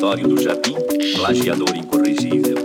Laboratório do Japim, plagiador incorrigível.